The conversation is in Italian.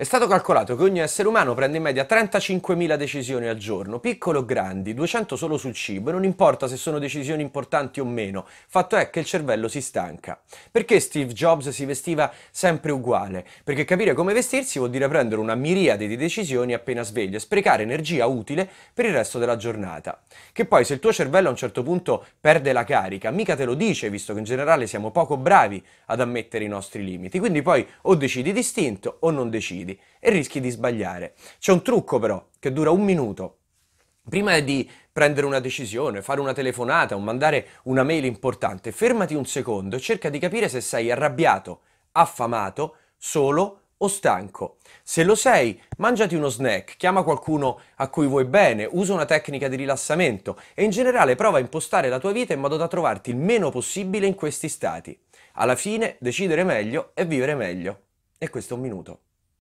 È stato calcolato che ogni essere umano prende in media 35.000 decisioni al giorno, piccole o grandi, 200 solo sul cibo, e non importa se sono decisioni importanti o meno, fatto è che il cervello si stanca. Perché Steve Jobs si vestiva sempre uguale? Perché capire come vestirsi vuol dire prendere una miriade di decisioni appena sveglio e sprecare energia utile per il resto della giornata. Che poi se il tuo cervello a un certo punto perde la carica, mica te lo dice, visto che in generale siamo poco bravi ad ammettere i nostri limiti, quindi poi o decidi distinto o non decidi decidi e rischi di sbagliare. C'è un trucco però che dura un minuto. Prima di prendere una decisione, fare una telefonata o mandare una mail importante, fermati un secondo e cerca di capire se sei arrabbiato, affamato, solo o stanco. Se lo sei, mangiati uno snack, chiama qualcuno a cui vuoi bene, usa una tecnica di rilassamento e in generale prova a impostare la tua vita in modo da trovarti il meno possibile in questi stati. Alla fine, decidere meglio è vivere meglio. E questo è un minuto.